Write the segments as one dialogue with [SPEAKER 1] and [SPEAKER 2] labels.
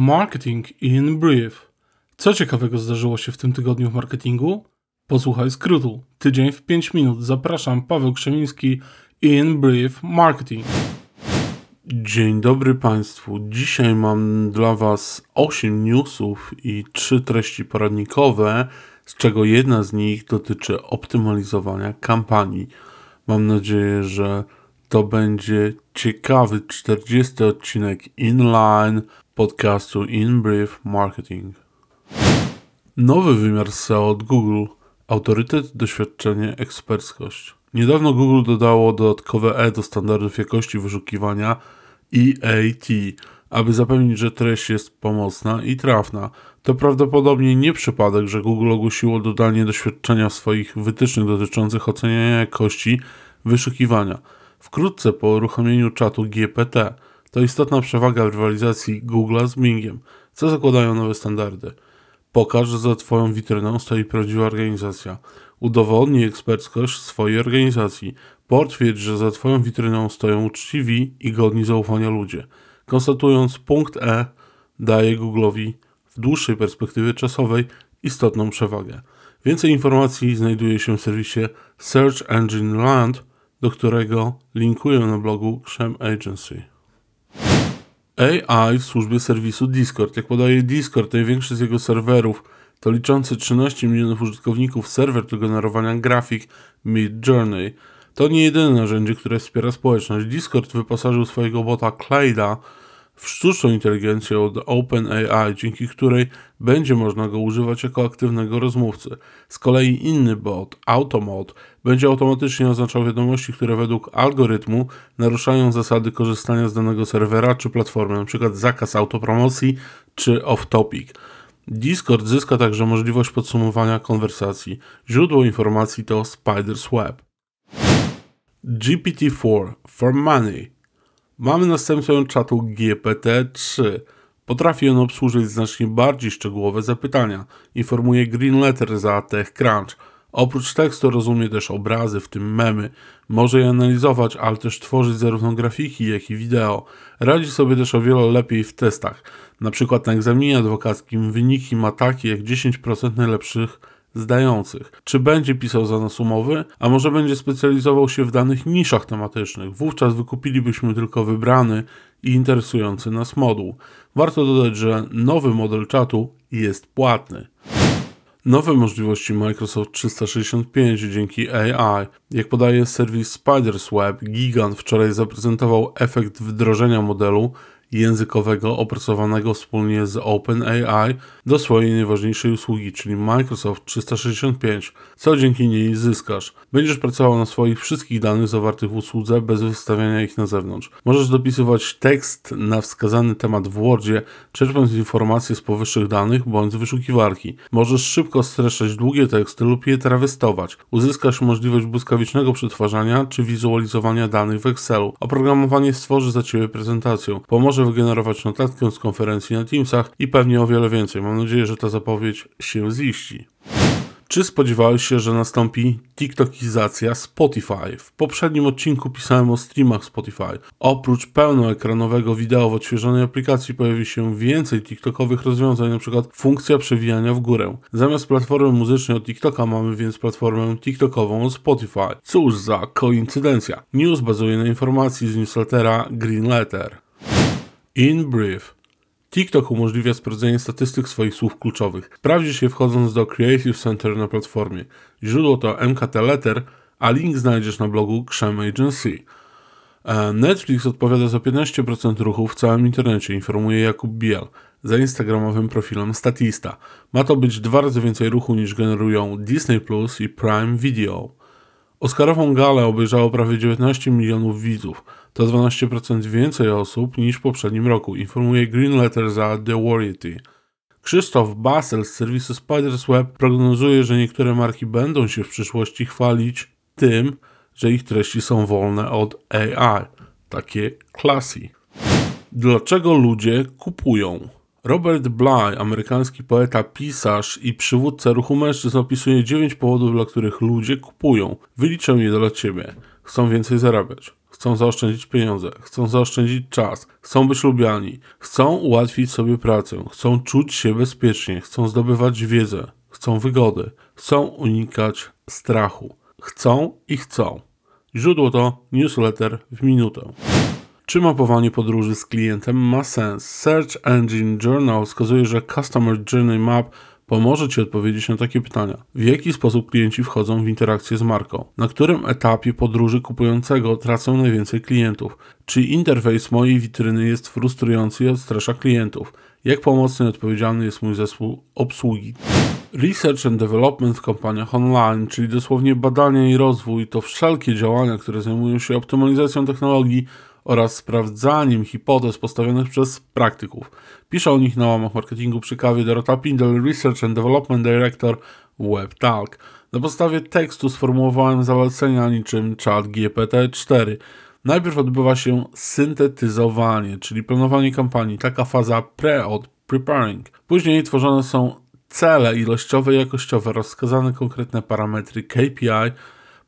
[SPEAKER 1] Marketing in Brief. Co ciekawego zdarzyło się w tym tygodniu w marketingu? Posłuchaj skrótu. Tydzień w 5 minut. Zapraszam, Paweł Krzemiński in Brief Marketing.
[SPEAKER 2] Dzień dobry Państwu. Dzisiaj mam dla Was 8 newsów i 3 treści poradnikowe, z czego jedna z nich dotyczy optymalizowania kampanii. Mam nadzieję, że to będzie ciekawy 40 odcinek inline podcastu In Brief Marketing. Nowy wymiar SEO od Google. Autorytet, doświadczenie, eksperckość. Niedawno Google dodało dodatkowe E do standardów jakości wyszukiwania EAT, aby zapewnić, że treść jest pomocna i trafna. To prawdopodobnie nie przypadek, że Google ogłosiło dodanie doświadczenia w swoich wytycznych dotyczących oceniania jakości wyszukiwania. Wkrótce po uruchomieniu czatu GPT to istotna przewaga w rywalizacji Google'a z Bingiem. Co zakładają nowe standardy? Pokaż, że za Twoją witryną stoi prawdziwa organizacja. Udowodnij eksperckość swojej organizacji. Potwierdź, że za Twoją witryną stoją uczciwi i godni zaufania ludzie. Konstatując punkt E, daje Google'owi w dłuższej perspektywie czasowej istotną przewagę. Więcej informacji znajduje się w serwisie Search Engine Land, do którego linkuję na blogu Krzem Agency. AI w służbie serwisu Discord. Jak podaje Discord, największy z jego serwerów to liczący 13 milionów użytkowników serwer do generowania grafik Mid Journey. To nie jedyne narzędzie, które wspiera społeczność. Discord wyposażył swojego bota Clayda w sztuczną inteligencję od OpenAI, dzięki której będzie można go używać jako aktywnego rozmówcy. Z kolei inny bot, Automod, będzie automatycznie oznaczał wiadomości, które według algorytmu naruszają zasady korzystania z danego serwera czy platformy, np. zakaz autopromocji czy off-topic. Discord zyska także możliwość podsumowania konwersacji. Źródło informacji to Spider's Web. GPT-4 for Money Mamy następcę czatu GPT-3. Potrafi on obsłużyć znacznie bardziej szczegółowe zapytania. Informuje Green Letter za TechCrunch. Oprócz tekstu rozumie też obrazy, w tym memy. Może je analizować, ale też tworzyć zarówno grafiki, jak i wideo. Radzi sobie też o wiele lepiej w testach. Na przykład na egzaminie adwokackim wyniki ma takie jak 10% najlepszych zdających. Czy będzie pisał za nas umowy, a może będzie specjalizował się w danych niszach tematycznych. Wówczas wykupilibyśmy tylko wybrany i interesujący nas moduł. Warto dodać, że nowy model czatu jest płatny. Nowe możliwości Microsoft 365 dzięki AI. Jak podaje serwis Spiders Web, Gigant wczoraj zaprezentował efekt wdrożenia modelu językowego opracowanego wspólnie z OpenAI do swojej najważniejszej usługi, czyli Microsoft 365, co dzięki niej zyskasz. Będziesz pracował na swoich wszystkich danych zawartych w usłudze bez wystawiania ich na zewnątrz. Możesz dopisywać tekst na wskazany temat w Wordzie, czerpiąc informacje z powyższych danych bądź z wyszukiwarki. Możesz szybko streszczać długie teksty lub je trawestować. Uzyskasz możliwość błyskawicznego przetwarzania czy wizualizowania danych w Excelu. Oprogramowanie stworzy za Ciebie prezentację. Pomoże może wygenerować notatkę z konferencji na Teamsach i pewnie o wiele więcej. Mam nadzieję, że ta zapowiedź się ziści. Czy spodziewałeś się, że nastąpi TikTokizacja Spotify? W poprzednim odcinku pisałem o streamach Spotify. Oprócz pełnoekranowego wideo w odświeżonej aplikacji pojawi się więcej TikTokowych rozwiązań, np. funkcja przewijania w górę. Zamiast platformy muzycznej od TikToka mamy więc platformę TikTokową od Spotify. Cóż za koincydencja. News bazuje na informacji z newslettera Green Letter. In brief, TikTok umożliwia sprawdzenie statystyk swoich słów kluczowych. Sprawdzisz je wchodząc do Creative Center na platformie. Źródło to MKT Letter, a link znajdziesz na blogu Krzem Agency. E, Netflix odpowiada za 15% ruchu w całym internecie, informuje Jakub Biel za instagramowym profilem Statista. Ma to być dwa razy więcej ruchu niż generują Disney Plus i Prime Video. Oscarową galę obejrzało prawie 19 milionów widzów. To 12% więcej osób niż w poprzednim roku, informuje Green Letter za The Variety. Krzysztof Basel z serwisu Spiders Web prognozuje, że niektóre marki będą się w przyszłości chwalić tym, że ich treści są wolne od AI. Takie classy. Dlaczego ludzie kupują? Robert Bly, amerykański poeta, pisarz i przywódca ruchu mężczyzn opisuje 9 powodów, dla których ludzie kupują. Wyliczę je dla ciebie. Chcą więcej zarabiać chcą zaoszczędzić pieniądze, chcą zaoszczędzić czas, chcą być lubiani, chcą ułatwić sobie pracę, chcą czuć się bezpiecznie, chcą zdobywać wiedzę, chcą wygody, chcą unikać strachu. Chcą i chcą. Źródło to newsletter w minutę. Czy mapowanie podróży z klientem ma sens? Search Engine Journal wskazuje, że Customer Journey Map pomoże Ci odpowiedzieć na takie pytania. W jaki sposób klienci wchodzą w interakcję z marką? Na którym etapie podróży kupującego tracą najwięcej klientów? Czy interfejs mojej witryny jest frustrujący i odstrasza klientów? Jak pomocny i odpowiedzialny jest mój zespół obsługi? Research and Development w kampaniach online, czyli dosłownie badania i rozwój, to wszelkie działania, które zajmują się optymalizacją technologii oraz sprawdzaniem hipotez postawionych przez praktyków. Pisze o nich na łamach marketingu przy kawie Dorota Pindel, Research and Development Director WebTalk. Na podstawie tekstu sformułowałem zalecenia niczym chat GPT-4. Najpierw odbywa się syntetyzowanie, czyli planowanie kampanii, taka faza pre-od, preparing. Później tworzone są cele ilościowe i jakościowe, rozkazane konkretne parametry KPI,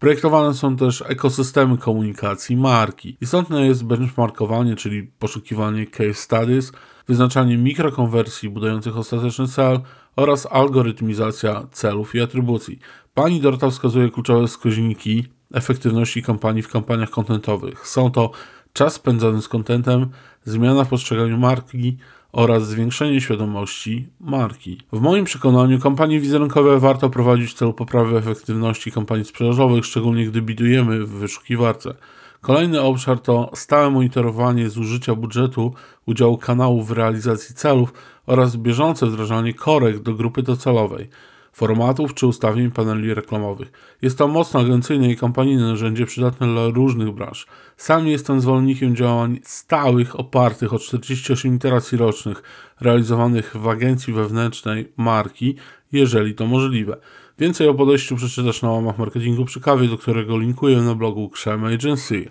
[SPEAKER 2] Projektowane są też ekosystemy komunikacji marki. Istotne jest benchmarkowanie, czyli poszukiwanie case studies, wyznaczanie mikrokonwersji budujących ostateczny cel oraz algorytmizacja celów i atrybucji. Pani Dorota wskazuje kluczowe wskaźniki efektywności kampanii w kampaniach kontentowych. Są to czas spędzany z kontentem, zmiana w postrzeganiu marki, oraz zwiększenie świadomości marki. W moim przekonaniu kampanie wizerunkowe warto prowadzić w celu poprawy efektywności kampanii sprzedażowych, szczególnie gdy bidujemy w wyszukiwarce. Kolejny obszar to stałe monitorowanie zużycia budżetu, udziału kanałów w realizacji celów oraz bieżące wdrażanie korekt do grupy docelowej formatów czy ustawień paneli reklamowych. Jest to mocno agencyjne i kampanijne narzędzie przydatne dla różnych branż. Sam jestem zwolennikiem działań stałych opartych o 48 iteracji rocznych realizowanych w agencji wewnętrznej marki, jeżeli to możliwe. Więcej o podejściu przeczytasz na łamach marketingu przy kawie, do którego linkuję na blogu Krzem Agency.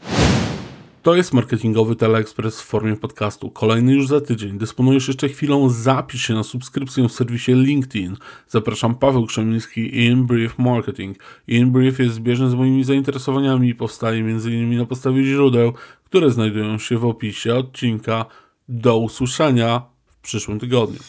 [SPEAKER 2] To jest marketingowy teleekspres w formie podcastu. Kolejny już za tydzień. Dysponujesz jeszcze chwilą, zapisz się na subskrypcję w serwisie LinkedIn. Zapraszam Paweł Krzemiński InBrief Marketing. InBrief jest zbieżny z moimi zainteresowaniami i powstaje m.in. na podstawie źródeł, które znajdują się w opisie odcinka. Do usłyszenia w przyszłym tygodniu.